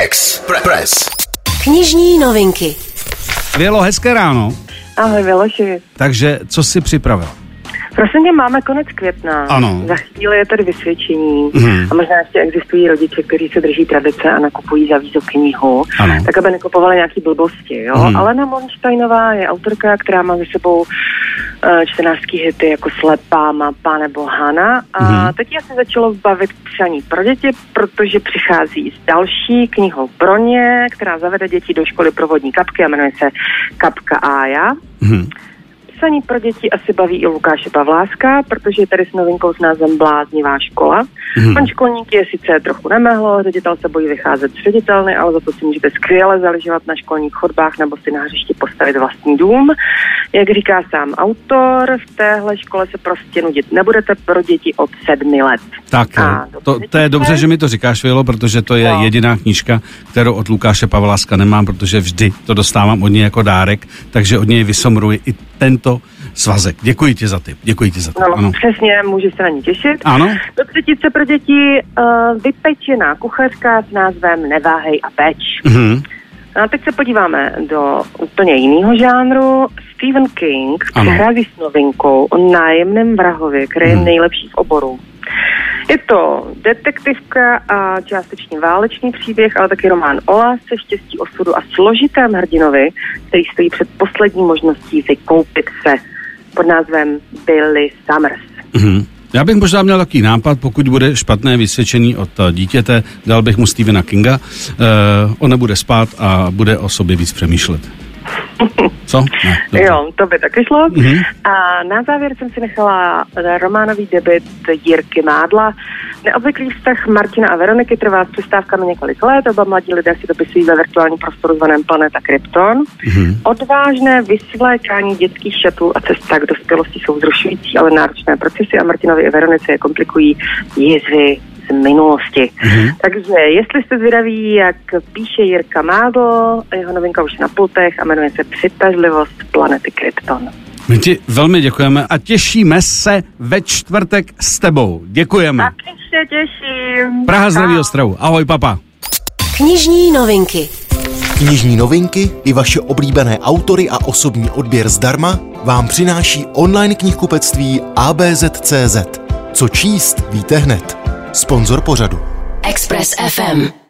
Express. Knižní novinky. Vělo, hezké ráno. Ahoj, Miloši. Takže co jsi připravil? Prosím tě, máme konec května. Ano. Za chvíli je tady vysvědčení. Mhm. A možná ještě existují rodiče, kteří se drží tradice a nakupují za vízo knihu. Ano. Tak, aby nekupovali nějaký blbosti, jo. Mhm. Alena Monsteinová je autorka, která má za sebou uh, čtenářský hity jako Slepá mapa nebo Hana. A Mhm. teď já se začalo bavit psaní pro děti, protože přichází s další knihou pro ně, která zavede děti do školy pro vodní kapky a jmenuje se Kapka Ája. Hm. Psaní pro děti asi baví i Lukáše Pavláska, protože je tady s novinkou s názvem Bláznivá škola. Mhm. Pan školník je sice trochu nemehlo, ředitel se bojí vycházet z ředitelny, ale za to si můžete skvěle zaližovat na školních chodbách nebo si na hřišti postavit vlastní dům. Jak říká sám autor, v téhle škole se prostě nudit nebudete pro děti od sedmi let. Tak, A, eh, to, to je dobře, že mi to říkáš, Vělo, protože to je No. jediná knížka, kterou od Lukáše Pavláska nemám, protože vždy to dostávám od něj jako dárek, takže od něj vysomruji i tento svazek. Děkuji ti za ty. Děkuji ti za to. No, Ano. přesně, může se na ní těšit. Ano? Do třetice pro děti uh, vypečená kuchařka s názvem Neváhej a peč. Mhm. A teď se podíváme do úplně jiného žánru. Stephen King přichází s novinkou o nájemném vrahovi, který je Mhm. nejlepší v oboru. Je to detektivka a částečně válečný příběh, ale taky román o lásce, štěstí osudu a složitém hrdinovi, který stojí před poslední možností vykoupit se pod názvem Billy Summers. Mhm. Já bych možná měl takový nápad, pokud bude špatné vysvědčení od eh, dítěte, dal bych mu Stephena Kinga, uh, on nebude spát a bude o sobě víc přemýšlet. Co? Ne, dobře. Jo, to by taky šlo. Mhm. A na závěr jsem si nechala románový debit Jirky Mádla. Neobvyklý vztah Martina a Veroniky trvá s přestávkami několik let. Oba mladí lidé si dopisují ve virtuálním prostoru zvaném Planeta Krypton. Mhm. Odvážné vysvlékání dětských šatů a cesta k dospělosti jsou vzrušující, ale náročné procesy a Martinovi i Veronice je komplikují jizvy z minulosti. Mhm. Takže jestli jste zvědaví, jak píše Jirka Mádl, jeho novinka už je na pultech a jmenuje se Přitažlivost planety Krypton. My ti velmi děkujeme a těšíme se ve čtvrtek s tebou. Děkujeme. Taky se těším. Praha zdraví. Ostravu. Ahoj, papa. Knižní novinky. Knižní novinky i vaše oblíbené autory a osobní odběr zdarma vám přináší online knihkupectví ABZ.cz. Co číst, víte hned. Sponzor pořadu. Express FM.